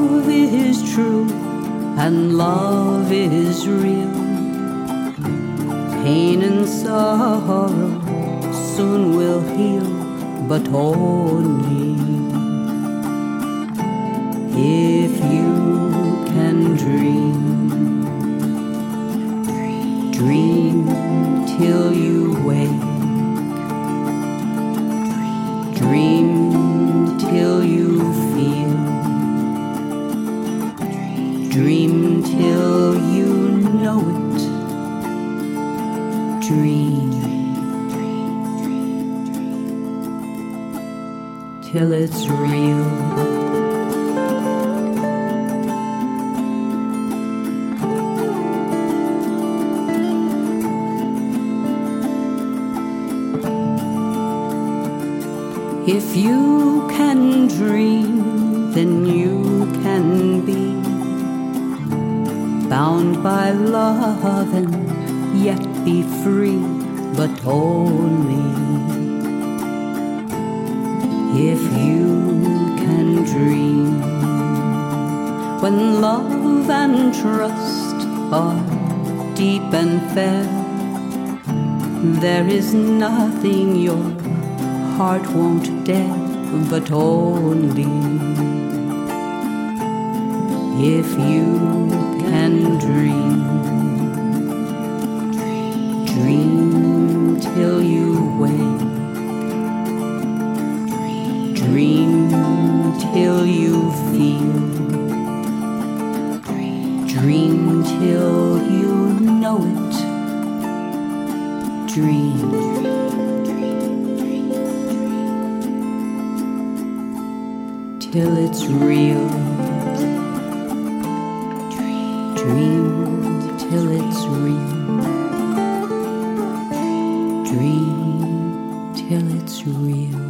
love is true and love is real, pain and sorrow soon will heal, but only if you can dream. Dream till you wake. Dream till you Dream till you know it. Dream. till it's real. If you can dream, then you can be bound by love and yet be free, but only if you can dream. When love and trust are deep and fair there is nothing your heart won't dare but only if you can dream dream till you wake Dream till you feel. Dream till you know it. Dream. Till it's real. Dream till it's real.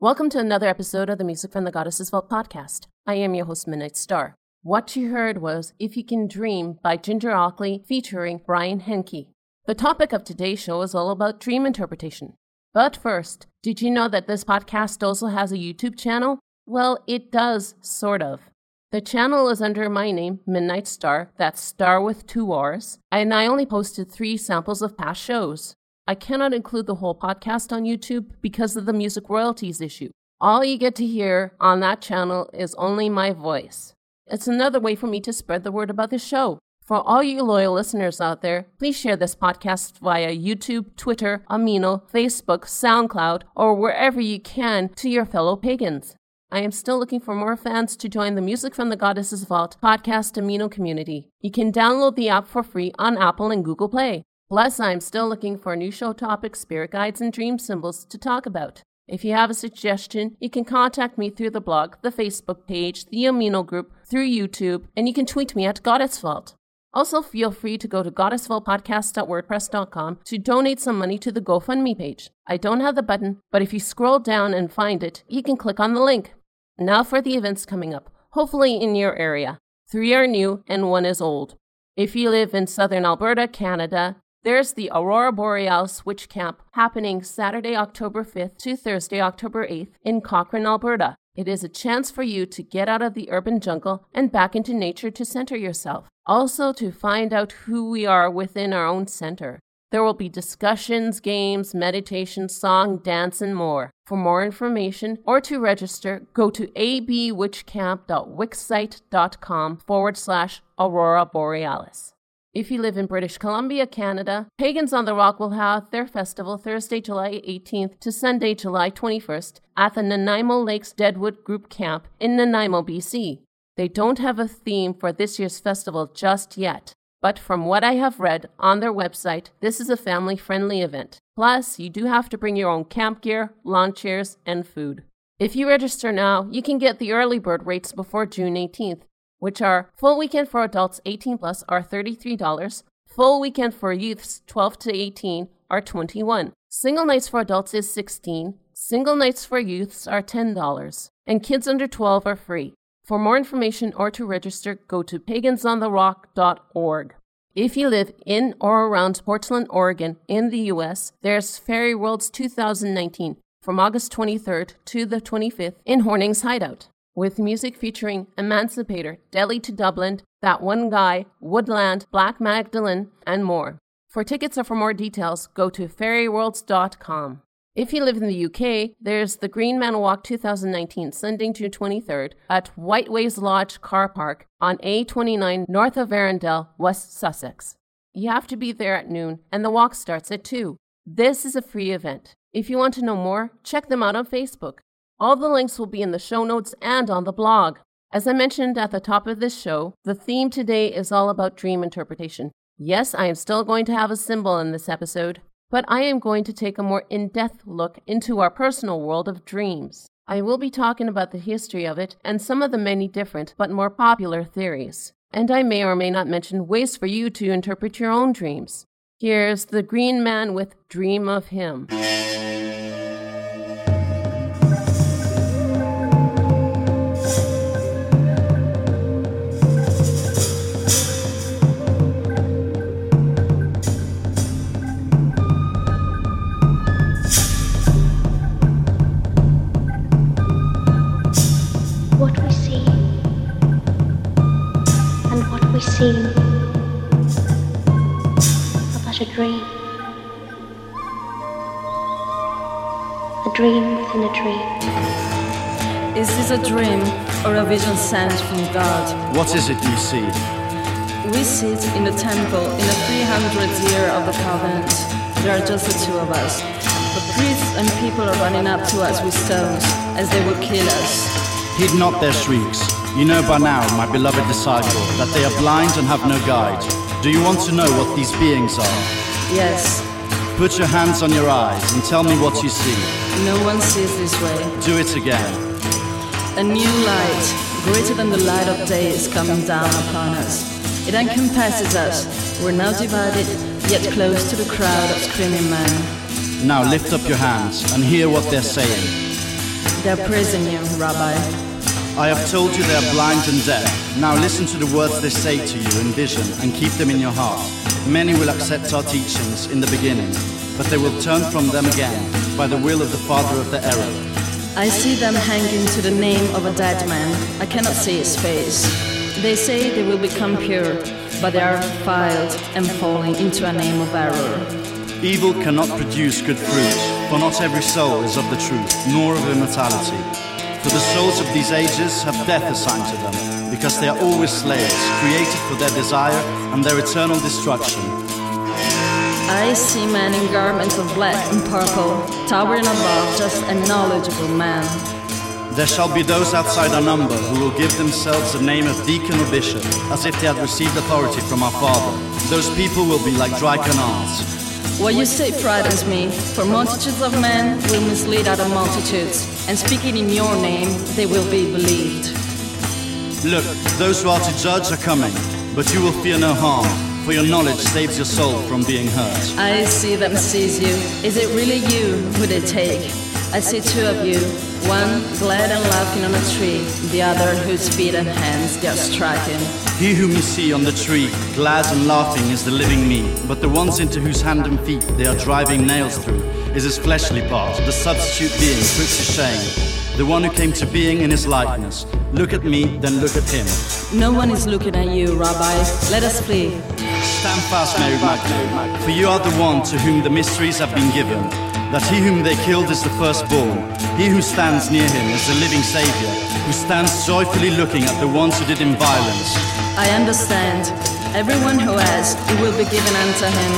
Welcome to another episode of the Music from the Goddesses Vault podcast. I am your host, Midnight Star. What you heard was If You Can Dream by Ginger Ackley featuring Brian Henke. The topic of today's show is all about dream interpretation. But first, did you know that this podcast also has a YouTube channel? Well, it does, sort of. The channel is under my name, Midnight Star, that's Star with two R's, and I only posted three samples of past shows. I cannot include the whole podcast on YouTube because of the music royalties issue. All you get to hear on that channel is only my voice. It's another way for me to spread the word about the show. For all you loyal listeners out there, please share this podcast via YouTube, Twitter, Amino, Facebook, SoundCloud, or wherever you can to your fellow pagans. I am still looking for more fans to join the Music from the Goddesses Vault podcast Amino community. You can download the app for free on Apple and Google Play. Plus, I'm still looking for new show topics, spirit guides, and dream symbols to talk about. If you have a suggestion, you can contact me through the blog, the Facebook page, the Amino group, through YouTube, and you can tweet me at Goddess Vault. Also, feel free to go to goddessvaultpodcast.wordpress.com to donate some money to the GoFundMe page. I don't have the button, but if you scroll down and find it, you can click on the link. Now for the events coming up, hopefully in your area. Three are new and one is old. If you live in southern Alberta, Canada, There's the Aurora Borealis Witch Camp happening Saturday, October 5th to Thursday, October 8th in Cochrane, Alberta. It is a chance for you to get out of the urban jungle and back into nature to center yourself. Also, to find out who we are within our own center. There will be discussions, games, meditation, song, dance, and more. For more information or to register, go to abwitchcamp.wixsite.com forward slash Aurora Borealis. If you live in British Columbia, Canada, Pagans on the Rock will have their festival Thursday, July 18th to Sunday, July 21st at the Nanaimo Lakes Deadwood Group Camp in Nanaimo, BC. They don't have a theme for this year's festival just yet, but from what I have read on their website, this is a family friendly event. Plus, you do have to bring your own camp gear, lawn chairs, and food. If you register now, you can get the early bird rates before June 18th, which are full weekend for adults 18 plus are $33, full weekend for youths 12 to 18 are 21. Single nights for adults is 16, single nights for youths are $10, and kids under 12 are free. For more information or to register, go to pagansontherock.org. If you live in or around Portland, Oregon, in the US, there's Faerieworlds 2019 from August 23rd to the 25th in Horning's Hideout, with music featuring Emancipator, Delhi to Dublin, That One Guy, Woodland, Black Magdalene, and more. For tickets or for more details, go to faerieworlds.com. If you live in the UK, there's the Green Man Walk 2019, Sunday, June 23rd, at Whiteways Lodge Car Park on A29 north of Arundel, West Sussex. You have to be there at noon, and the walk starts at 2. This is a free event. If you want to know more, check them out on Facebook. All the links will be in the show notes and on the blog. As I mentioned at the top of this show, the theme today is all about dream interpretation. Yes, I am still going to have a symbol in this episode, but I am going to take a more in depth look into our personal world of dreams. I will be talking about the history of it and some of the many different but more popular theories. And I may or may not mention ways for you to interpret your own dreams. Here's the Green Man with Dream of Him. Dream. A dream within a dream. Is this a dream or a vision sent from God? What is it you see? We sit in the temple in the 300th year of the covenant. There are just the two of us. The priests and people are running up to us with stones as they will kill us. Heed not their shrieks. You know by now, my beloved disciple, that they are blind and have no guide. Do you want to know what these beings are? Yes, Put your hands on your eyes and tell me what you see. no one sees this way. Do it again. A new light, greater than the light of day, is coming down upon us. It encompasses us. We're now divided, yet close to the crowd of screaming men. Now lift up your hands and hear what they're saying. They're praising you, Rabbi. I have told you they are blind and deaf. Now listen to the words they say to you in vision and keep them in your heart. Many will accept our teachings in the beginning, but they will turn from them again by the will of the father of the error. I see them hanging to the name of a dead man. I cannot see his face. They say they will become pure, but they are filed and falling into a name of error. Evil cannot produce good fruit, for not every soul is of the truth, nor of immortality. For the souls of these ages have death assigned to them, because they are always slaves, created for their desire and their eternal destruction. I see men in garments of black and purple, towering above just a knowledgeable man. There shall be those outside our number who will give themselves the name of deacon or bishop, as if they had received authority from our Father. Those people will be like dry canals. What you say frightens me, for multitudes of men will mislead other multitudes, and speaking in your name, they will be believed. Look, those who are to judge are coming, but you will fear no harm, for your knowledge saves your soul from being hurt. I see them seize you. Is it really you who they take? I see two of you, One glad and laughing on a tree, the other whose feet and hands they are striking. He whom you see on the tree, glad and laughing, is the living me, but the ones into whose hand and feet they are driving nails through is his fleshly part, the substitute being put to shame, the one who came to being in his likeness. Look at me, then look at him. No one is looking at you, Rabbi. Let us flee. Stand fast, Mary Magdalene, for you are the one to whom the mysteries have been given. That he whom they killed is the firstborn. He who stands near him is the living Savior, who stands joyfully looking at the ones who did him violence. I understand. Everyone who has, it will be given unto him,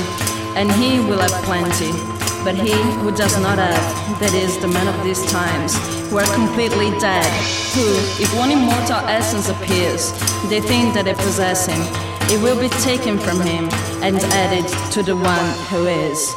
and he will have plenty. But he who does not have, that is, the men of these times, who are completely dead, who, if one immortal essence appears, they think that they possess him, it will be taken from him and added to the one who is.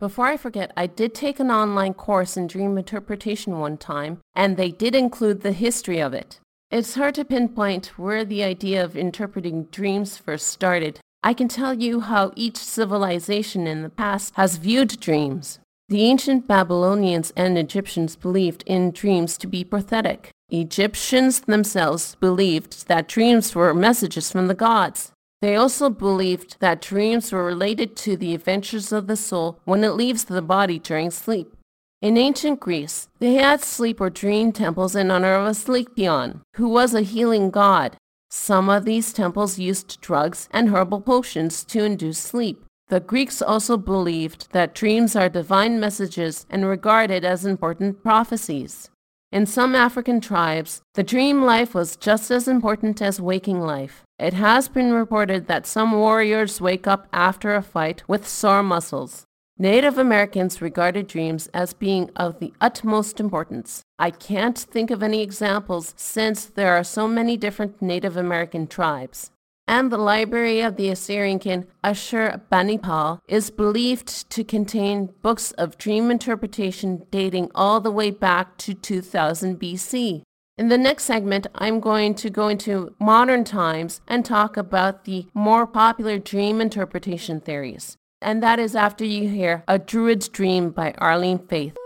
Before I forget, I did take an online course in dream interpretation one time, and they did include the history of it. It's hard to pinpoint where the idea of interpreting dreams first started. I can tell you how each civilization in the past has viewed dreams. The ancient Babylonians and Egyptians believed in dreams to be prophetic. Egyptians themselves believed that dreams were messages from the gods. They also believed that dreams were related to the adventures of the soul when it leaves the body during sleep. In ancient Greece, they had sleep or dream temples in honor of Asclepion, who was a healing god. Some of these temples used drugs and herbal potions to induce sleep. The Greeks also believed that dreams are divine messages and regarded as important prophecies. In some African tribes, the dream life was just as important as waking life. It has been reported that some warriors wake up after a fight with sore muscles. Native Americans regarded dreams as being of the utmost importance. I can't think of any examples since there are so many different Native American tribes. And the library of the Assyrian king Ashurbanipal is believed to contain books of dream interpretation dating all the way back to 2000 BC. In the next segment, I'm going to go into modern times and talk about the more popular dream interpretation theories. And that is after you hear A Druid's Dream by Arlene Faith.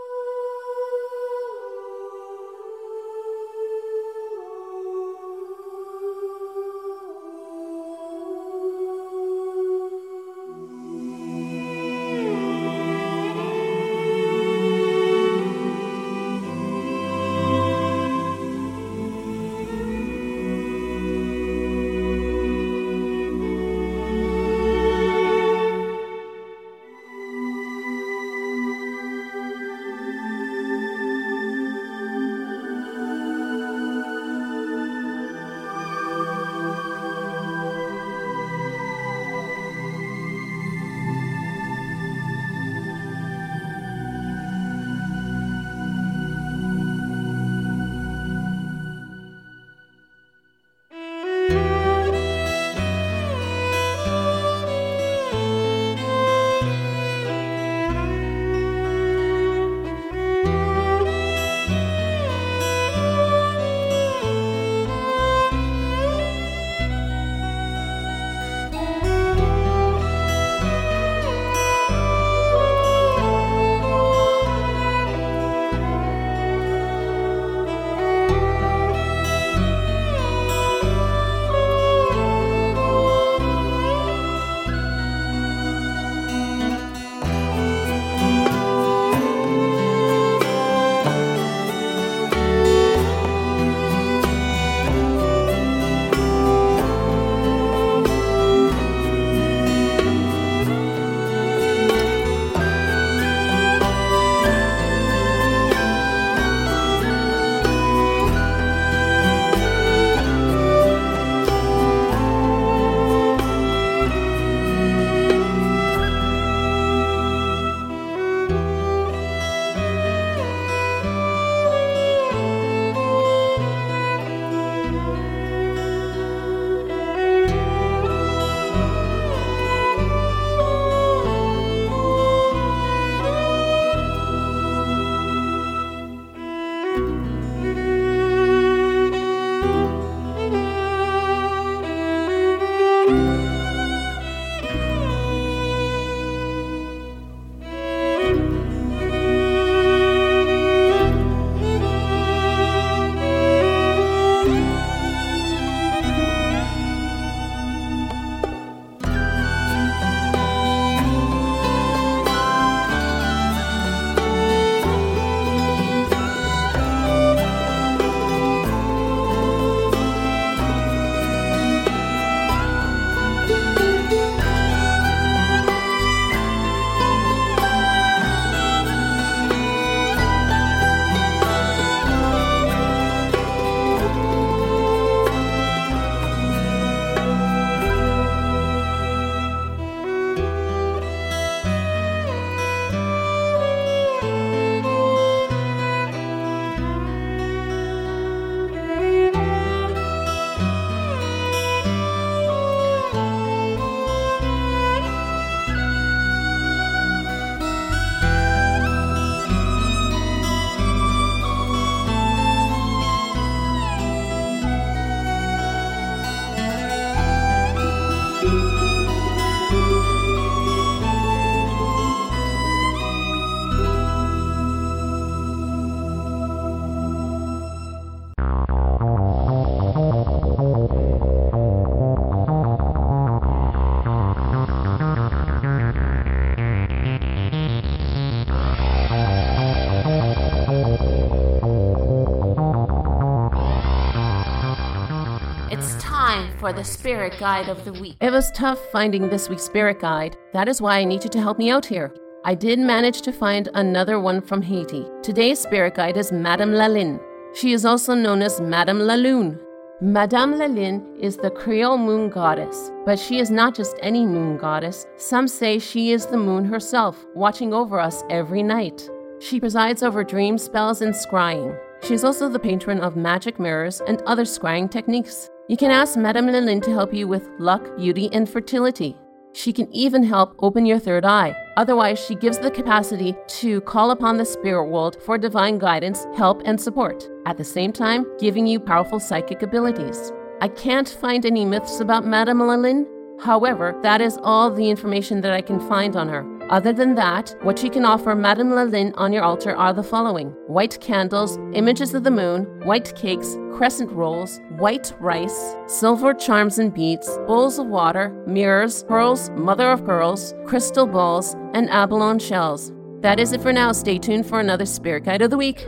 For the spirit guide of the week. It was tough finding this week's spirit guide. That is why I need you to help me out here. I did manage to find another one from Haiti. Today's spirit guide is Madame Lalune. She is also known as Madame Lalune. Madame Lalune is the Creole moon goddess, but she is not just any moon goddess. Some say she is the moon herself, watching over us every night. She presides over dream spells and scrying. She is also the patron of magic mirrors and other scrying techniques. You can ask Madame Lalune to help you with luck, beauty, and fertility. She can even help open your third eye. Otherwise, she gives the capacity to call upon the spirit world for divine guidance, help, and support, at the same time, giving you powerful psychic abilities. I can't find any myths about Madame Lalune. However, that is all the information that I can find on her. Other than that, what you can offer Madame Lalune on your altar are the following white candles, images of the moon, white cakes, crescent rolls, white rice, silver charms and beads, bowls of water, mirrors, pearls, mother of pearls, crystal balls, and abalone shells. That is it for now. Stay tuned for another Spirit Guide of the Week.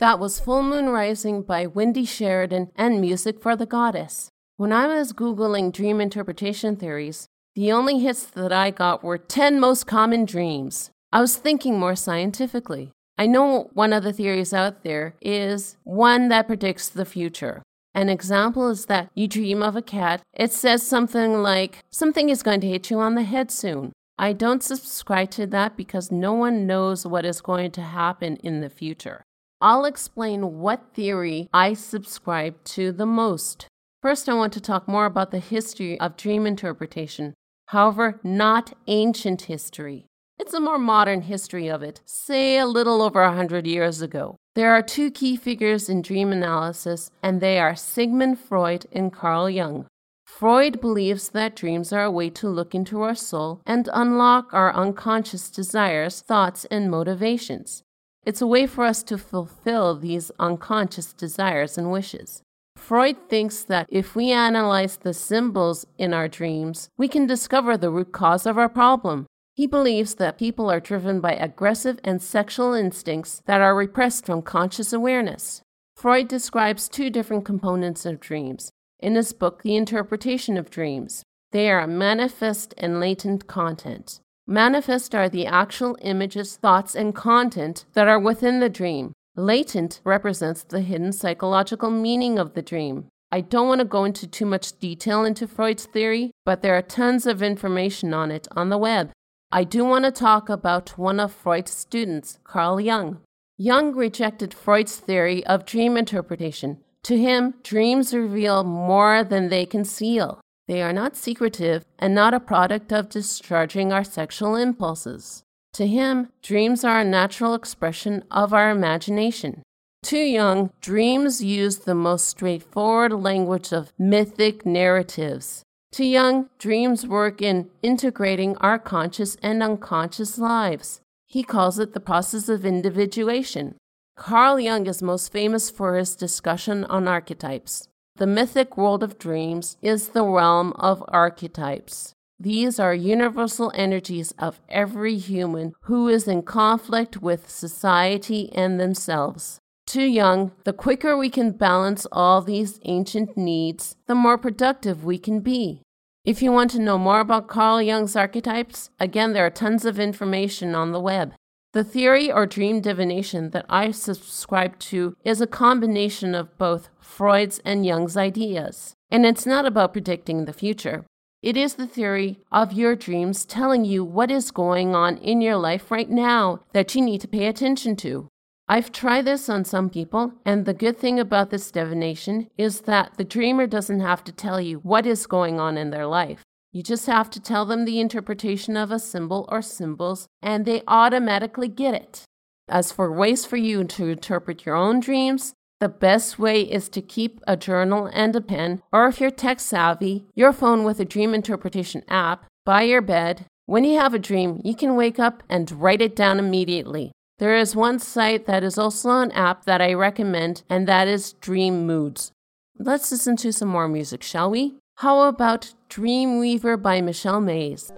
That was Full Moon Rising by Wendy Sheridan and Music for the Goddess. When I was Googling dream interpretation theories, the only hits that I got were 10 most common dreams. I was thinking more scientifically. I know one of the theories out there is one that predicts the future. An example is that you dream of a cat. It says something like, something is going to hit you on the head soon. I don't subscribe to that because no one knows what is going to happen in the future. I'll explain what theory I subscribe to the most. First, I want to talk more about the history of dream interpretation, however, not ancient history. It's a more modern history of it, say a little over a hundred years ago. There are two key figures in dream analysis, and they are Sigmund Freud and Carl Jung. Freud believes that dreams are a way to look into our soul and unlock our unconscious desires, thoughts, and motivations. It's a way for us to fulfill these unconscious desires and wishes. Freud thinks that if we analyze the symbols in our dreams, we can discover the root cause of our problem. He believes that people are driven by aggressive and sexual instincts that are repressed from conscious awareness. Freud describes two different components of dreams in his book, The Interpretation of Dreams. They are manifest and latent content. Manifest are the actual images, thoughts, and content that are within the dream. Latent represents the hidden psychological meaning of the dream. I don't want to go into too much detail into Freud's theory, but there are tons of information on it on the web. I do want to talk about one of Freud's students, Carl Jung. Jung rejected Freud's theory of dream interpretation. To him, dreams reveal more than they conceal. They are not secretive and not a product of discharging our sexual impulses. To him, dreams are a natural expression of our imagination. To Jung, dreams use the most straightforward language of mythic narratives. To Jung, dreams work in integrating our conscious and unconscious lives. He calls it the process of individuation. Carl Jung is most famous for his discussion on archetypes. The mythic world of dreams is the realm of archetypes. These are universal energies of every human who is in conflict with society and themselves. To Jung, the quicker we can balance all these ancient needs, the more productive we can be. If you want to know more about Carl Jung's archetypes, again, there are tons of information on the web. The theory or dream divination that I subscribe to is a combination of both Freud's and Jung's ideas. And it's not about predicting the future. It is the theory of your dreams telling you what is going on in your life right now that you need to pay attention to. I've tried this on some people, and the good thing about this divination is that the dreamer doesn't have to tell you what is going on in their life. You just have to tell them the interpretation of a symbol or symbols, and they automatically get it. As for ways for you to interpret your own dreams, the best way is to keep a journal and a pen, or if you're tech savvy, your phone with a dream interpretation app by your bed. When you have a dream, you can wake up and write it down immediately. There is one site that is also an app that I recommend, and that is Dream Moods. Let's listen to some more music, shall we? How about Dreamweaver by Michelle Mays?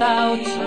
Without,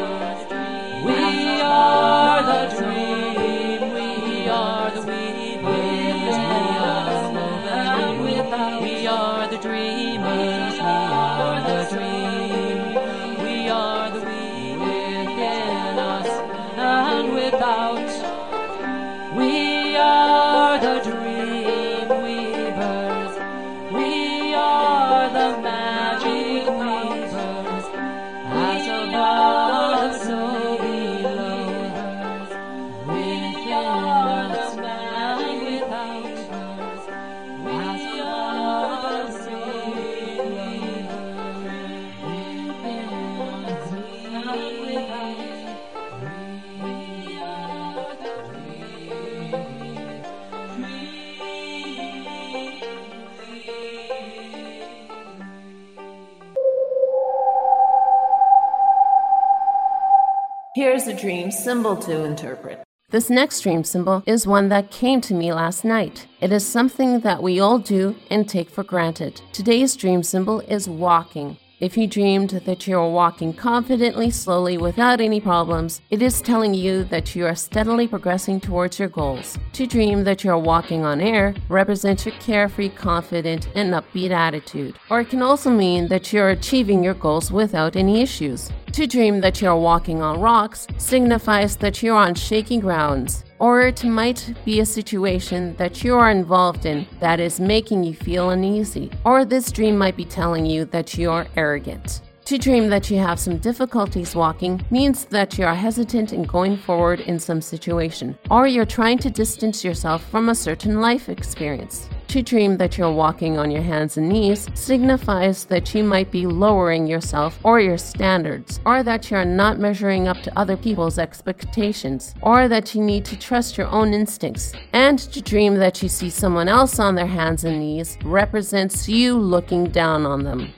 Here's a dream symbol to interpret. This next dream symbol is one that came to me last night. It is something that we all do and take for granted. Today's dream symbol is walking. If you dreamed that you are walking confidently, slowly, without any problems, it is telling you that you are steadily progressing towards your goals. To dream that you are walking on air represents your carefree, confident, and upbeat attitude. Or it can also mean that you are achieving your goals without any issues. To dream that you are walking on rocks signifies that you are on shaky grounds or it might be a situation that you are involved in that is making you feel uneasy, or this dream might be telling you that you are arrogant. To dream that you have some difficulties walking means that you are hesitant in going forward in some situation, or you're trying to distance yourself from a certain life experience. To dream that you're walking on your hands and knees signifies that you might be lowering yourself or your standards, or that you're not measuring up to other people's expectations, or that you need to trust your own instincts. And to dream that you see someone else on their hands and knees represents you looking down on them.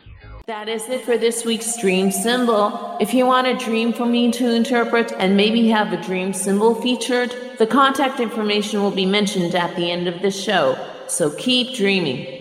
That is it for this week's dream symbol. If you want a dream for me to interpret and maybe have a dream symbol featured, the contact information will be mentioned at the end of this show. So keep dreaming.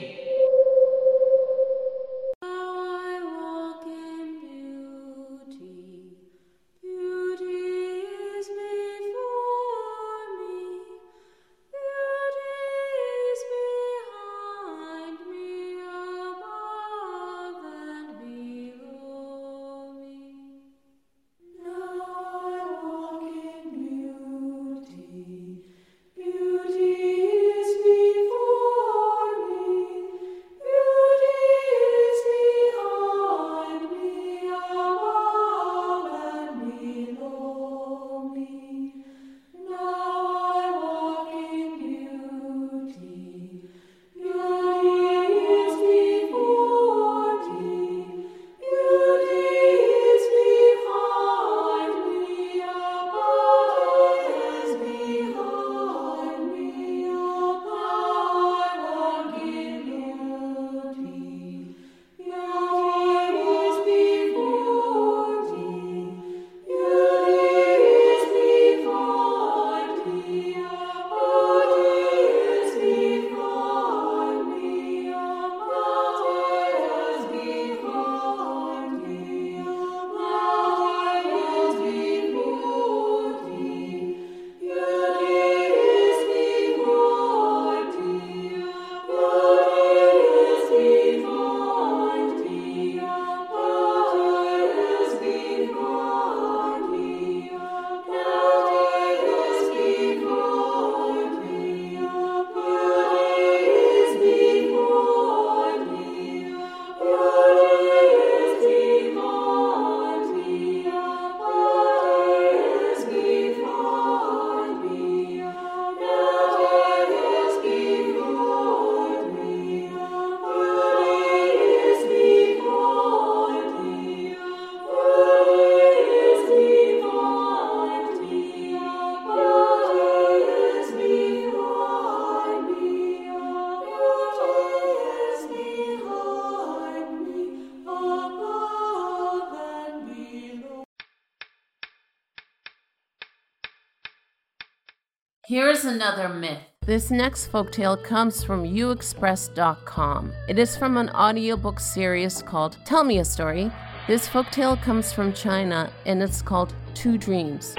Here's another myth. This next folktale comes from uexpress.com. It is from an audiobook series called Tell Me a Story. This folktale comes from China and it's called Two Dreams.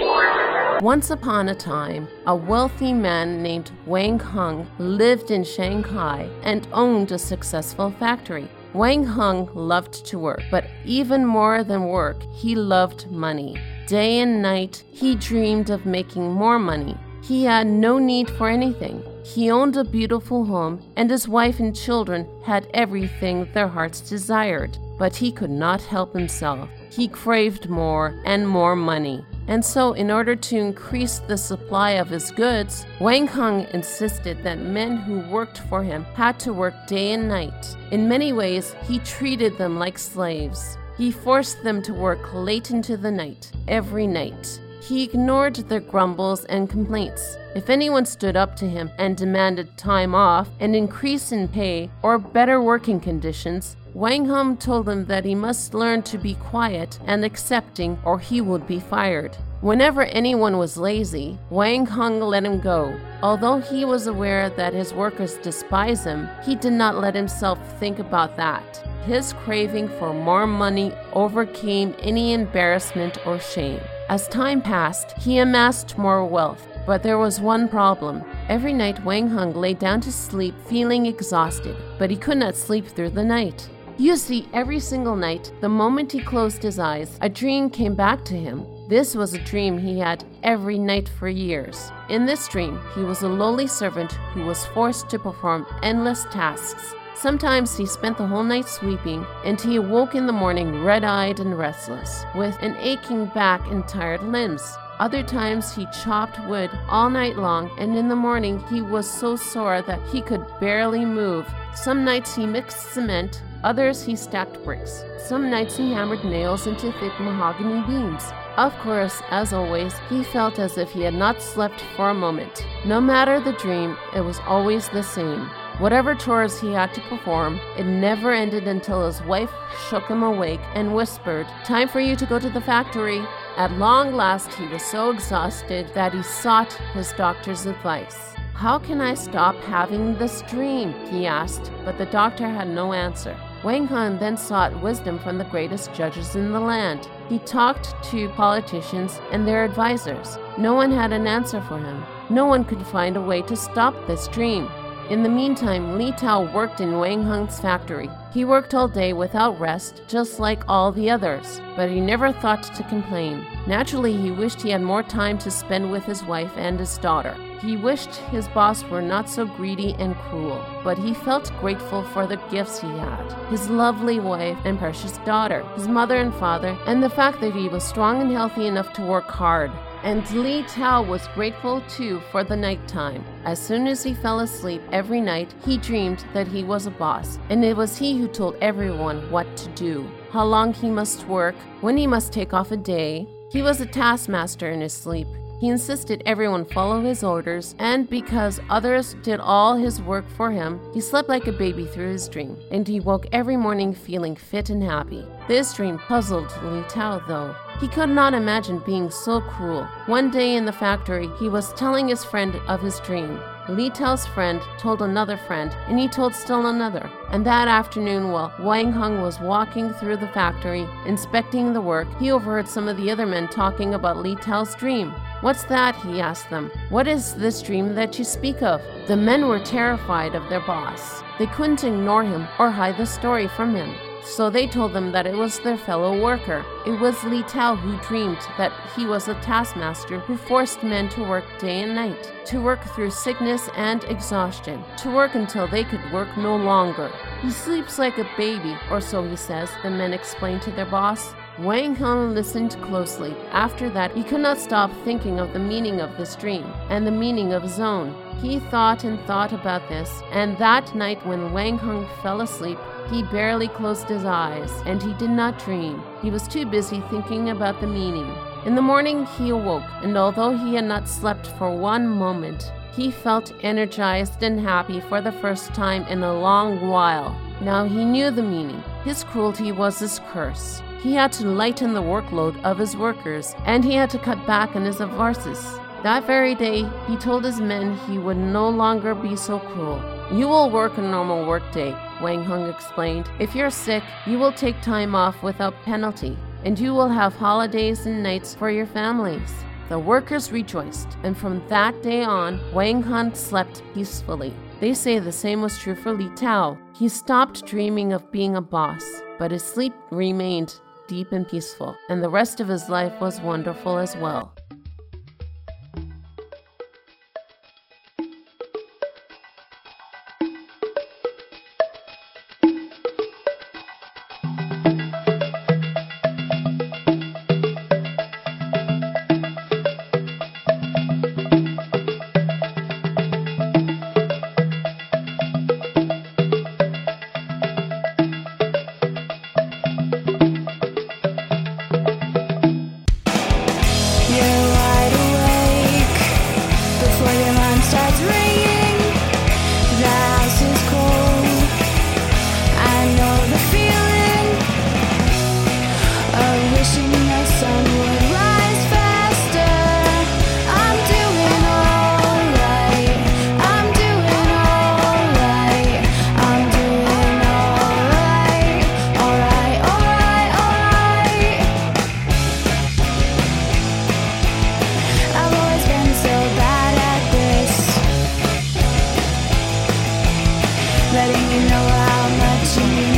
Once upon a time, a wealthy man named Wang Hung lived in Shanghai and owned a successful factory. Wang Hung loved to work, but even more than work, he loved money. Day and night, he dreamed of making more money. He had no need for anything. He owned a beautiful home, and his wife and children had everything their hearts desired. But he could not help himself. He craved more and more money. And so, in order to increase the supply of his goods, Wang Hung insisted that men who worked for him had to work day and night. In many ways, he treated them like slaves. He forced them to work late into the night, every night. He ignored their grumbles and complaints. If anyone stood up to him and demanded time off, an increase in pay, or better working conditions, Wang Hung told him that he must learn to be quiet and accepting or he would be fired. Whenever anyone was lazy, Wang Hung let him go. Although he was aware that his workers despise him, he did not let himself think about that. His craving for more money overcame any embarrassment or shame. As time passed, he amassed more wealth, but there was one problem. Every night, Wang Hung lay down to sleep feeling exhausted, but he could not sleep through the night. You see, every single night, the moment he closed his eyes, a dream came back to him. This was a dream he had every night for years. In this dream, he was a lowly servant who was forced to perform endless tasks. Sometimes he spent the whole night sweeping, and he awoke in the morning red eyed and restless, with an aching back and tired limbs. Other times he chopped wood all night long, and in the morning he was so sore that he could barely move. Some nights he mixed cement, others he stacked bricks. Some nights he hammered nails into thick mahogany beams. Of course, as always, he felt as if he had not slept for a moment. No matter the dream, it was always the same. Whatever chores he had to perform, it never ended until his wife shook him awake and whispered, Time for you to go to the factory. At long last, he was so exhausted that he sought his doctor's advice. How can I stop having this dream? he asked, but the doctor had no answer. Wang Han then sought wisdom from the greatest judges in the land. He talked to politicians and their advisors. No one had an answer for him. No one could find a way to stop this dream. In the meantime, Li Tao worked in Wang Hung's factory. He worked all day without rest, just like all the others, but he never thought to complain. Naturally, he wished he had more time to spend with his wife and his daughter. He wished his boss were not so greedy and cruel, but he felt grateful for the gifts he had his lovely wife and precious daughter, his mother and father, and the fact that he was strong and healthy enough to work hard. And Li Tao was grateful too for the nighttime. As soon as he fell asleep every night, he dreamed that he was a boss, and it was he who told everyone what to do, how long he must work, when he must take off a day. He was a taskmaster in his sleep. He insisted everyone follow his orders, and because others did all his work for him, he slept like a baby through his dream, and he woke every morning feeling fit and happy. This dream puzzled Li Tao, though. He could not imagine being so cruel. One day in the factory, he was telling his friend of his dream. Li Tao's friend told another friend, and he told still another. And that afternoon, while Wang Hung was walking through the factory, inspecting the work, he overheard some of the other men talking about Li Tao's dream. What's that? he asked them. What is this dream that you speak of? The men were terrified of their boss. They couldn't ignore him or hide the story from him. So they told them that it was their fellow worker. It was Li Tao who dreamed that he was a taskmaster who forced men to work day and night, to work through sickness and exhaustion, to work until they could work no longer. He sleeps like a baby, or so he says, the men explained to their boss. Wang Hung listened closely. After that, he could not stop thinking of the meaning of this dream and the meaning of his own. He thought and thought about this, and that night when Wang Hung fell asleep, he barely closed his eyes, and he did not dream. He was too busy thinking about the meaning. In the morning, he awoke, and although he had not slept for one moment, he felt energized and happy for the first time in a long while. Now he knew the meaning. His cruelty was his curse. He had to lighten the workload of his workers, and he had to cut back on his avarces. That very day, he told his men he would no longer be so cruel. You will work a normal workday, Wang Hung explained. If you're sick, you will take time off without penalty, and you will have holidays and nights for your families. The workers rejoiced, and from that day on, Wang Hung slept peacefully. They say the same was true for Li Tao. He stopped dreaming of being a boss, but his sleep remained deep and peaceful, and the rest of his life was wonderful as well.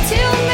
till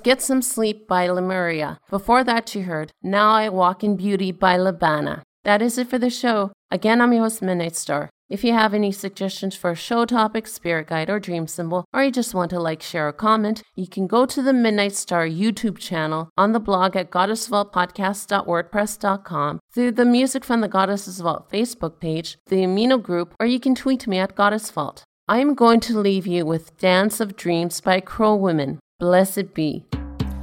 Get Some Sleep by Lemuria. Before that, you heard Now I Walk in Beauty by Libana. That is it for the show. Again, I'm your host, Midnight Star. If you have any suggestions for a show topic, spirit guide, or dream symbol, or you just want to like, share, or comment, you can go to the Midnight Star YouTube channel on the blog at goddessvaultpodcast.wordpress.com, through the Music from the Goddesses Vault Facebook page, the Amino group, or you can tweet me at Goddess Vault. I am going to leave you with Dance of Dreams by Crow Women. Blessed be.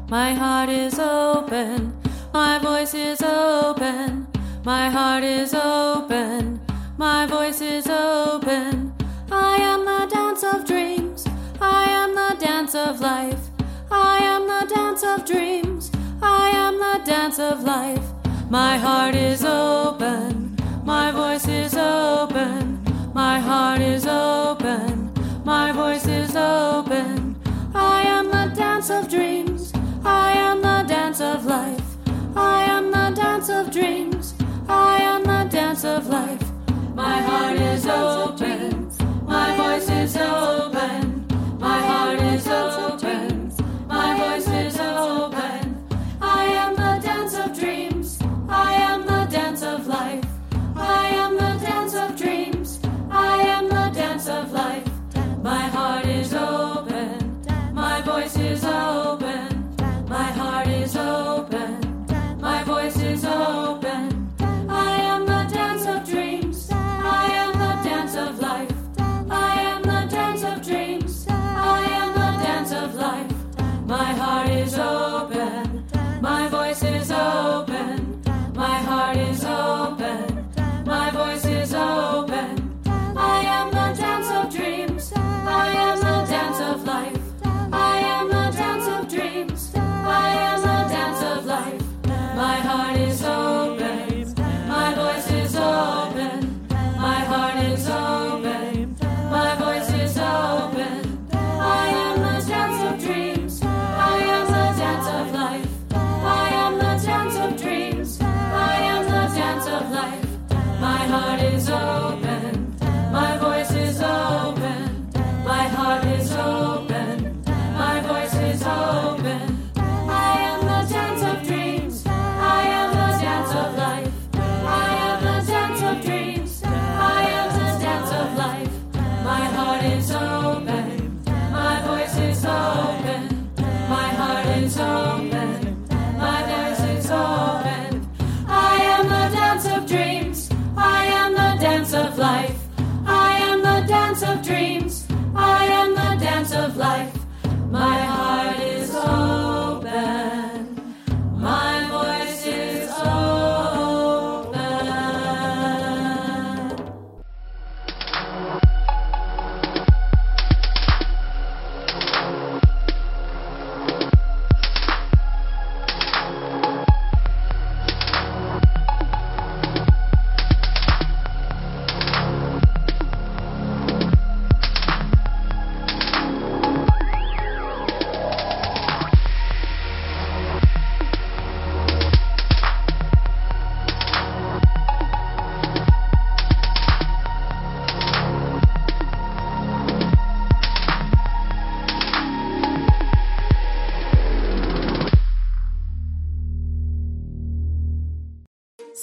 My heart is open, my voice is open, my heart is open. My voice is open. I am the dance of dreams. I am the dance of life. I am the dance of dreams. I am the dance of life. My heart is open. My voice is open. My heart is open. My voice is open. I am dance of dreams. I am the dance of life. I am the dance of dreams. I am the dance of life. My heart is open. My voice is open. My heart is open. My voice is open. I am the dance of dreams. I am the dance of life. I am the dance of dreams. I am the dance of life. My heart is open. My voice is open.